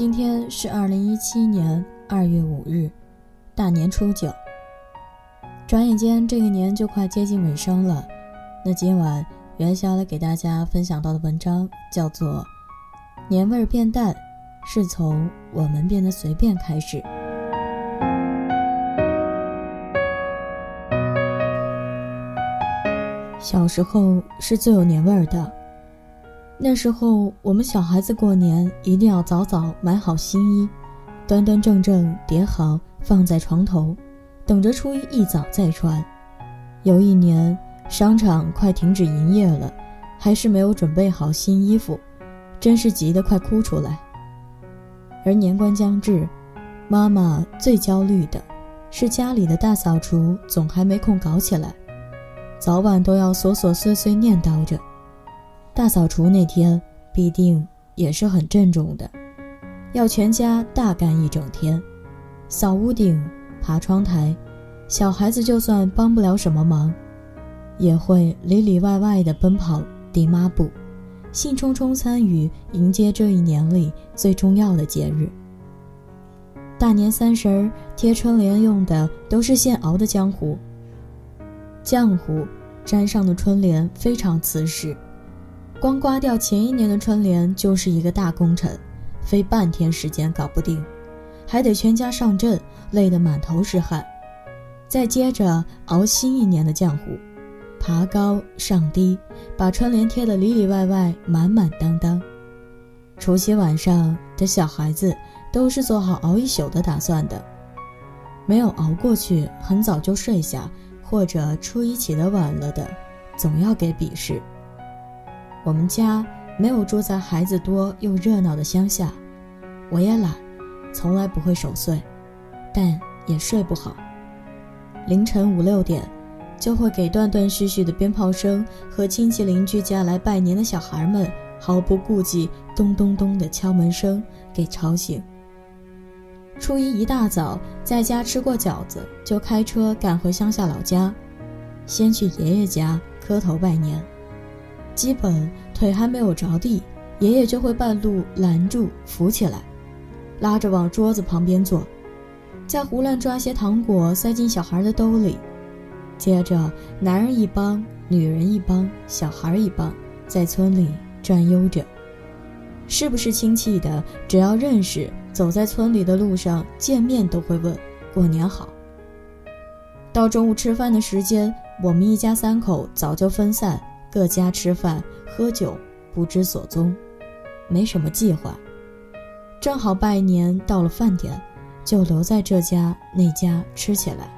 今天是二零一七年二月五日，大年初九。转眼间，这个年就快接近尾声了。那今晚元宵来给大家分享到的文章叫做《年味儿变淡，是从我们变得随便开始》。小时候是最有年味儿的。那时候，我们小孩子过年一定要早早买好新衣，端端正正叠好放在床头，等着初一一早再穿。有一年，商场快停止营业了，还是没有准备好新衣服，真是急得快哭出来。而年关将至，妈妈最焦虑的是家里的大扫除总还没空搞起来，早晚都要琐琐碎碎念叨着。大扫除那天必定也是很郑重的，要全家大干一整天，扫屋顶、爬窗台，小孩子就算帮不了什么忙，也会里里外外的奔跑递抹布，兴冲冲参与迎接这一年里最重要的节日。大年三十儿贴春联用的都是现熬的浆糊，浆糊粘上的春联非常瓷实。光刮掉前一年的春联就是一个大工程，费半天时间搞不定，还得全家上阵，累得满头是汗。再接着熬新一年的浆糊，爬高上低，把春联贴得里里外外满满当当。除夕晚上的小孩子都是做好熬一宿的打算的，没有熬过去，很早就睡下，或者初一起得晚了的，总要给鄙视。我们家没有住在孩子多又热闹的乡下，我也懒，从来不会守岁，但也睡不好。凌晨五六点，就会给断断续续的鞭炮声和亲戚邻居家来拜年的小孩们毫不顾忌咚咚咚的敲门声给吵醒。初一一大早，在家吃过饺子，就开车赶回乡下老家，先去爷爷家磕头拜年。基本腿还没有着地，爷爷就会半路拦住扶起来，拉着往桌子旁边坐，再胡乱抓些糖果塞进小孩的兜里。接着，男人一帮，女人一帮，小孩一帮，在村里转悠着。是不是亲戚的，只要认识，走在村里的路上见面都会问过年好。到中午吃饭的时间，我们一家三口早就分散。各家吃饭喝酒，不知所踪，没什么计划。正好拜年到了饭点，就留在这家那家吃起来。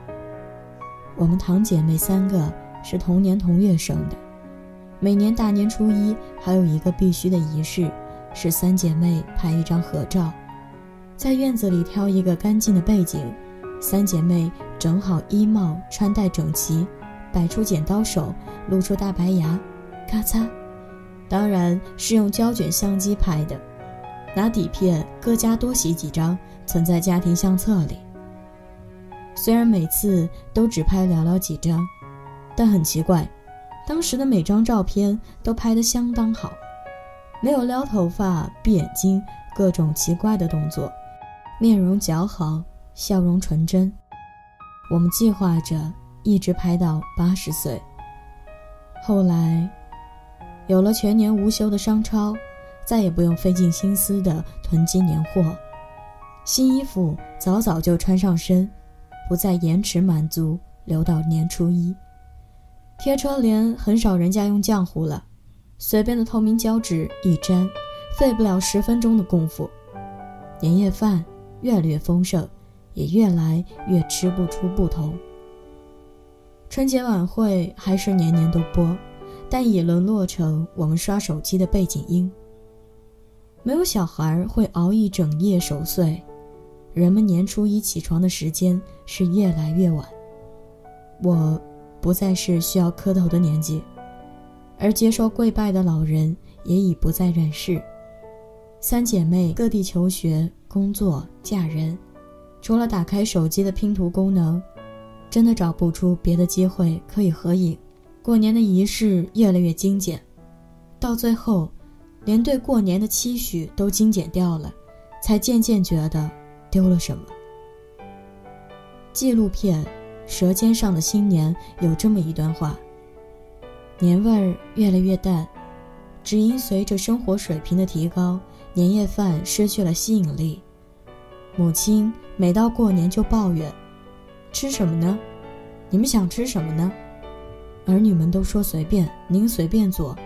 我们堂姐妹三个是同年同月生的，每年大年初一还有一个必须的仪式，是三姐妹拍一张合照，在院子里挑一个干净的背景，三姐妹整好衣帽，穿戴整齐。摆出剪刀手，露出大白牙，咔嚓，当然是用胶卷相机拍的，拿底片各家多洗几张，存在家庭相册里。虽然每次都只拍寥寥几张，但很奇怪，当时的每张照片都拍得相当好，没有撩头发、闭眼睛、各种奇怪的动作，面容姣好，笑容纯真。我们计划着。一直拍到八十岁。后来，有了全年无休的商超，再也不用费尽心思的囤积年货，新衣服早早就穿上身，不再延迟满足，留到年初一。贴窗帘很少人家用浆糊了，随便的透明胶纸一粘，费不了十分钟的功夫。年夜饭越来越丰盛，也越来越吃不出不同。春节晚会还是年年都播，但已沦落成我们刷手机的背景音。没有小孩会熬一整夜守岁，人们年初一起床的时间是越来越晚。我，不再是需要磕头的年纪，而接受跪拜的老人也已不在人世。三姐妹各地求学、工作、嫁人，除了打开手机的拼图功能。真的找不出别的机会可以合影，过年的仪式越来越精简，到最后，连对过年的期许都精简掉了，才渐渐觉得丢了什么。纪录片《舌尖上的新年》有这么一段话：年味儿越来越淡，只因随着生活水平的提高，年夜饭失去了吸引力。母亲每到过年就抱怨：“吃什么呢？你们想吃什么呢？”儿女们都说随便，您随便做，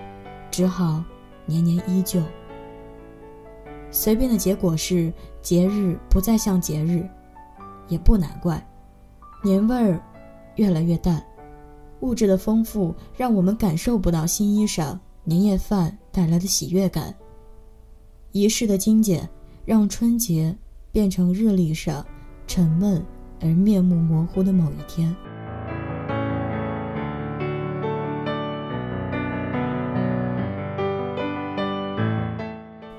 只好年年依旧。随便的结果是节日不再像节日，也不难怪，年味儿越来越淡，物质的丰富让我们感受不到新衣裳、年夜饭带来的喜悦感。仪式的精简让春节变成日历上沉闷而面目模糊的某一天。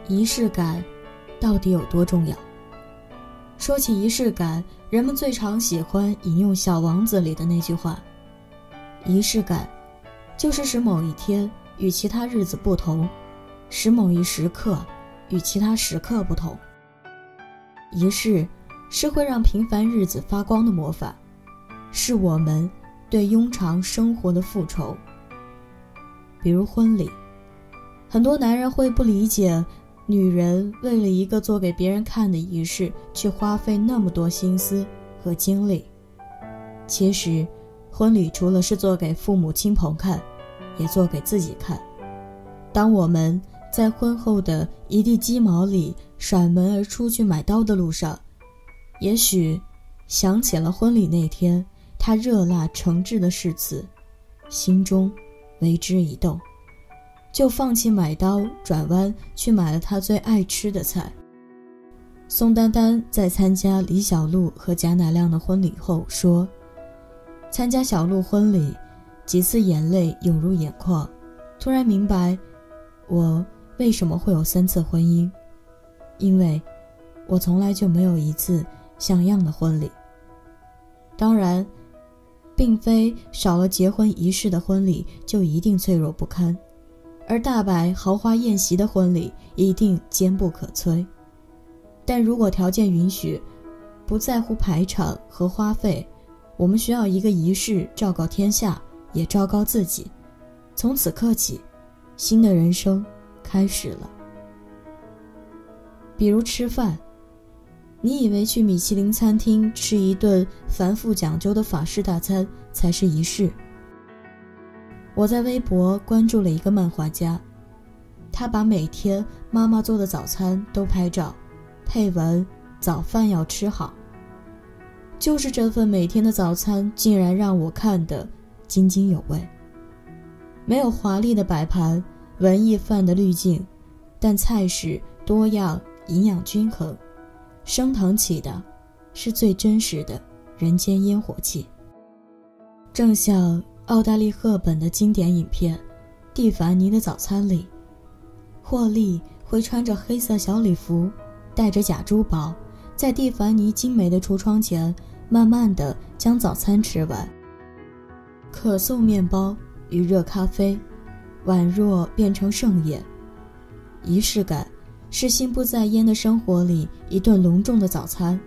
仪式感到底有多重要？说起仪式感，人们最常喜欢引用《小王子》里的那句话：“仪式感就是使某一天与其他日子不同，使某一时刻与其他时刻不同。仪式是会让平凡日子发光的魔法，是我们对庸常生活的复仇。比如婚礼，很多男人会不理解。”女人为了一个做给别人看的仪式，去花费那么多心思和精力。其实，婚礼除了是做给父母亲朋看，也做给自己看。当我们在婚后的一地鸡毛里甩门而出去买刀的路上，也许想起了婚礼那天他热辣诚挚的誓词，心中为之一动。就放弃买刀，转弯去买了他最爱吃的菜。宋丹丹在参加李小璐和贾乃亮的婚礼后说：“参加小璐婚礼，几次眼泪涌入眼眶，突然明白，我为什么会有三次婚姻，因为，我从来就没有一次像样的婚礼。当然，并非少了结婚仪式的婚礼就一定脆弱不堪。”而大摆豪华宴席的婚礼一定坚不可摧，但如果条件允许，不在乎排场和花费，我们需要一个仪式昭告天下，也昭告自己。从此刻起，新的人生开始了。比如吃饭，你以为去米其林餐厅吃一顿繁复讲究的法式大餐才是仪式？我在微博关注了一个漫画家，他把每天妈妈做的早餐都拍照，配文“早饭要吃好”。就是这份每天的早餐，竟然让我看得津津有味。没有华丽的摆盘，文艺范的滤镜，但菜式多样，营养均衡，升腾起的，是最真实的人间烟火气。正像。奥黛丽·赫本的经典影片《蒂凡尼的早餐》里，霍利会穿着黑色小礼服，戴着假珠宝，在蒂凡尼精美的橱窗前，慢慢地将早餐吃完。可颂面包与热咖啡，宛若变成盛宴。仪式感是心不在焉的生活里一顿隆重的早餐。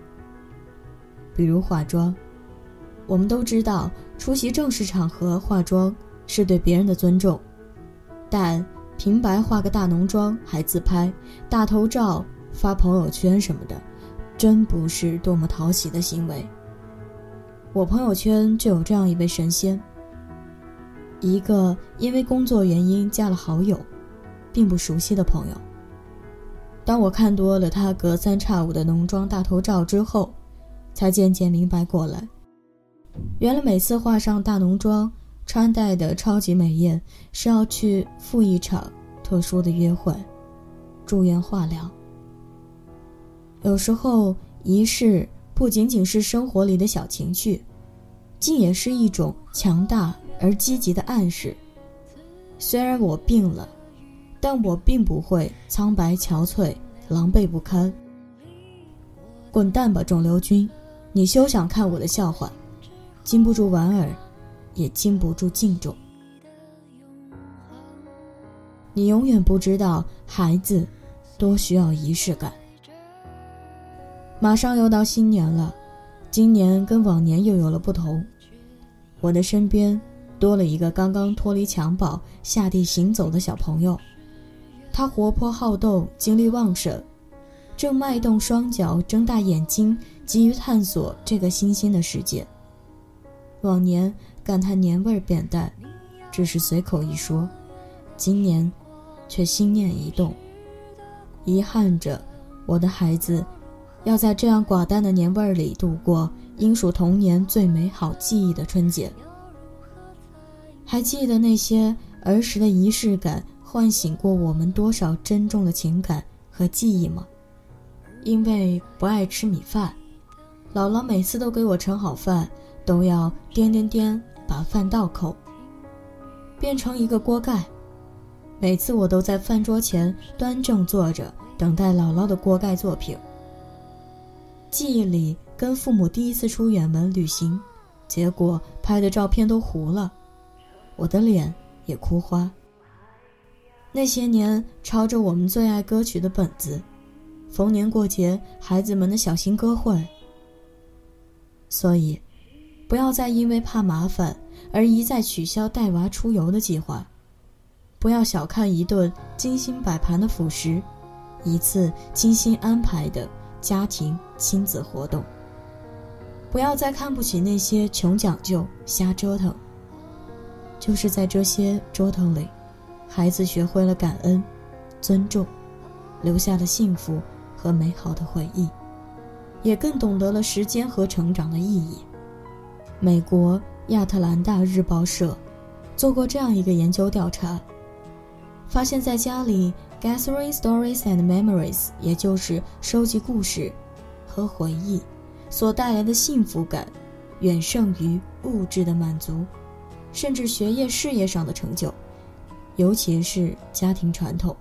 比如化妆。我们都知道，出席正式场合化妆是对别人的尊重，但平白化个大浓妆还自拍大头照发朋友圈什么的，真不是多么讨喜的行为。我朋友圈就有这样一位神仙，一个因为工作原因加了好友，并不熟悉的朋友。当我看多了他隔三差五的浓妆大头照之后，才渐渐明白过来。原来每次化上大浓妆，穿戴的超级美艳，是要去赴一场特殊的约会，住院化疗。有时候仪式不仅仅是生活里的小情趣，竟也是一种强大而积极的暗示。虽然我病了，但我并不会苍白憔悴、狼狈不堪。滚蛋吧，肿瘤君！你休想看我的笑话。禁不住莞尔，也禁不住敬重。你永远不知道孩子多需要仪式感。马上又到新年了，今年跟往年又有了不同。我的身边多了一个刚刚脱离襁褓下地行走的小朋友，他活泼好动，精力旺盛，正迈动双脚，睁大眼睛，急于探索这个新鲜的世界。往年感叹年味儿变淡，只是随口一说，今年却心念一动，遗憾着我的孩子。要在这样寡淡的年味儿里度过应属童年最美好记忆的春节。还记得那些儿时的仪式感唤醒过我们多少珍重的情感和记忆吗？因为不爱吃米饭，姥姥每次都给我盛好饭，都要颠颠颠把饭倒口，变成一个锅盖。每次我都在饭桌前端正坐着，等待姥姥的锅盖作品。记忆里跟父母第一次出远门旅行，结果拍的照片都糊了，我的脸也哭花。那些年抄着我们最爱歌曲的本子，逢年过节孩子们的小型歌会。所以，不要再因为怕麻烦而一再取消带娃出游的计划，不要小看一顿精心摆盘的辅食，一次精心安排的。家庭亲子活动，不要再看不起那些穷讲究、瞎折腾。就是在这些折腾里，孩子学会了感恩、尊重，留下了幸福和美好的回忆，也更懂得了时间和成长的意义。美国亚特兰大日报社做过这样一个研究调查，发现在家里。Gathering stories and memories，也就是收集故事和回忆所带来的幸福感，远胜于物质的满足，甚至学业事业上的成就。尤其是家庭传统，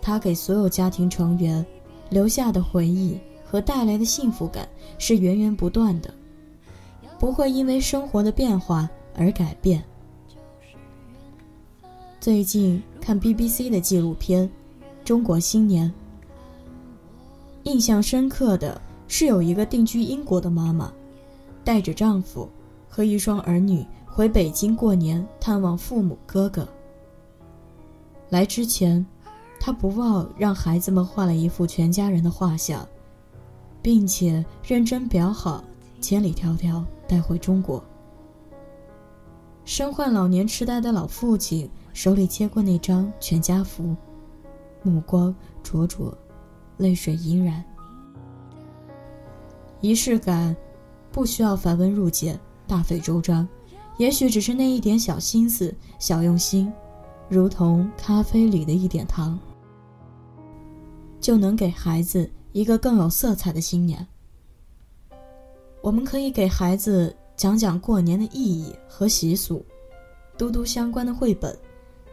它给所有家庭成员留下的回忆和带来的幸福感是源源不断的，不会因为生活的变化而改变。最近看 BBC 的纪录片《中国新年》，印象深刻的是有一个定居英国的妈妈，带着丈夫和一双儿女回北京过年探望父母哥哥。来之前，他不忘让孩子们画了一幅全家人的画像，并且认真裱好，千里迢迢带回中国。身患老年痴呆的老父亲。手里接过那张全家福，目光灼灼，泪水盈然。仪式感不需要繁文缛节、大费周章，也许只是那一点小心思、小用心，如同咖啡里的一点糖，就能给孩子一个更有色彩的新年。我们可以给孩子讲讲过年的意义和习俗，读读相关的绘本。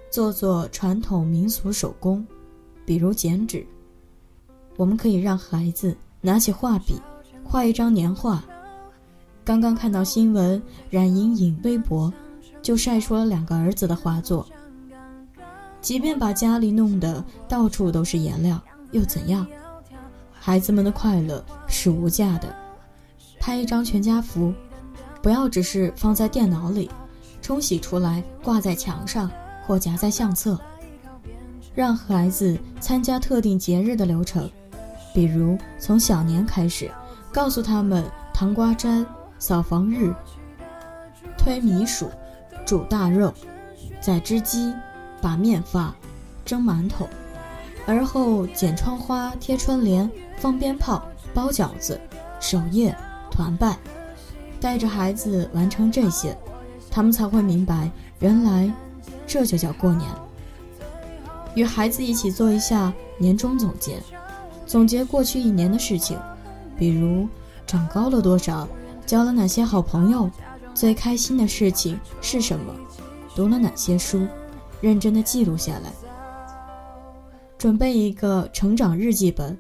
做做传统民俗手工，比如剪纸。我们可以让孩子拿起画笔，画一张年画。刚刚看到新闻，冉莹颖微博就晒出了两个儿子的画作。即便把家里弄得到处都是颜料，又怎样？孩子们的快乐是无价的。拍一张全家福，不要只是放在电脑里，冲洗出来挂在墙上。或夹在相册，让孩子参加特定节日的流程，比如从小年开始，告诉他们糖瓜粘、扫房日、推米薯、煮大肉、宰只鸡、把面发、蒸馒头，而后剪窗花、贴春联、放鞭炮、包饺子、守夜、团拜，带着孩子完成这些，他们才会明白，原来。这就叫过年。与孩子一起做一下年终总结，总结过去一年的事情，比如长高了多少，交了哪些好朋友，最开心的事情是什么，读了哪些书，认真的记录下来。准备一个成长日记本，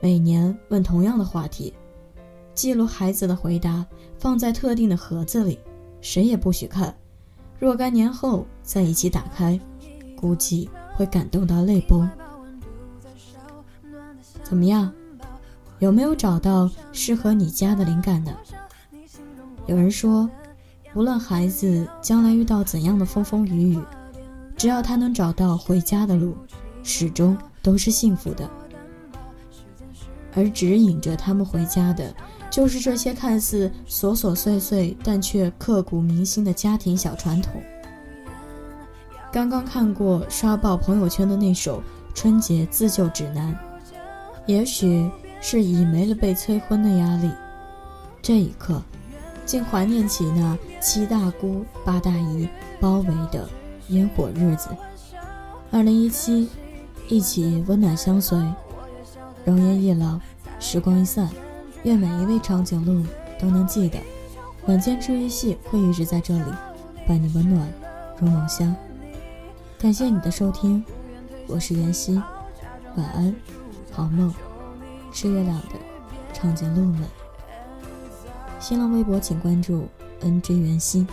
每年问同样的话题，记录孩子的回答，放在特定的盒子里，谁也不许看。若干年后再一起打开，估计会感动到泪崩。怎么样？有没有找到适合你家的灵感呢？有人说，无论孩子将来遇到怎样的风风雨雨，只要他能找到回家的路，始终都是幸福的。而指引着他们回家的，就是这些看似琐琐碎碎，但却刻骨铭心的家庭小传统。刚刚看过刷爆朋友圈的那首春节自救指南，也许。是已没了被催婚的压力，这一刻，竟怀念起那七大姑八大姨包围的烟火日子。二零一七，一起温暖相随，容颜易老，时光一散，愿每一位长颈鹿都能记得，晚间治愈系会一直在这里，伴你温暖如梦乡。感谢你的收听，我是袁熙，晚安，好梦。吃月亮的长颈鹿们，新浪微博请关注 NG 袁熙。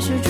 是。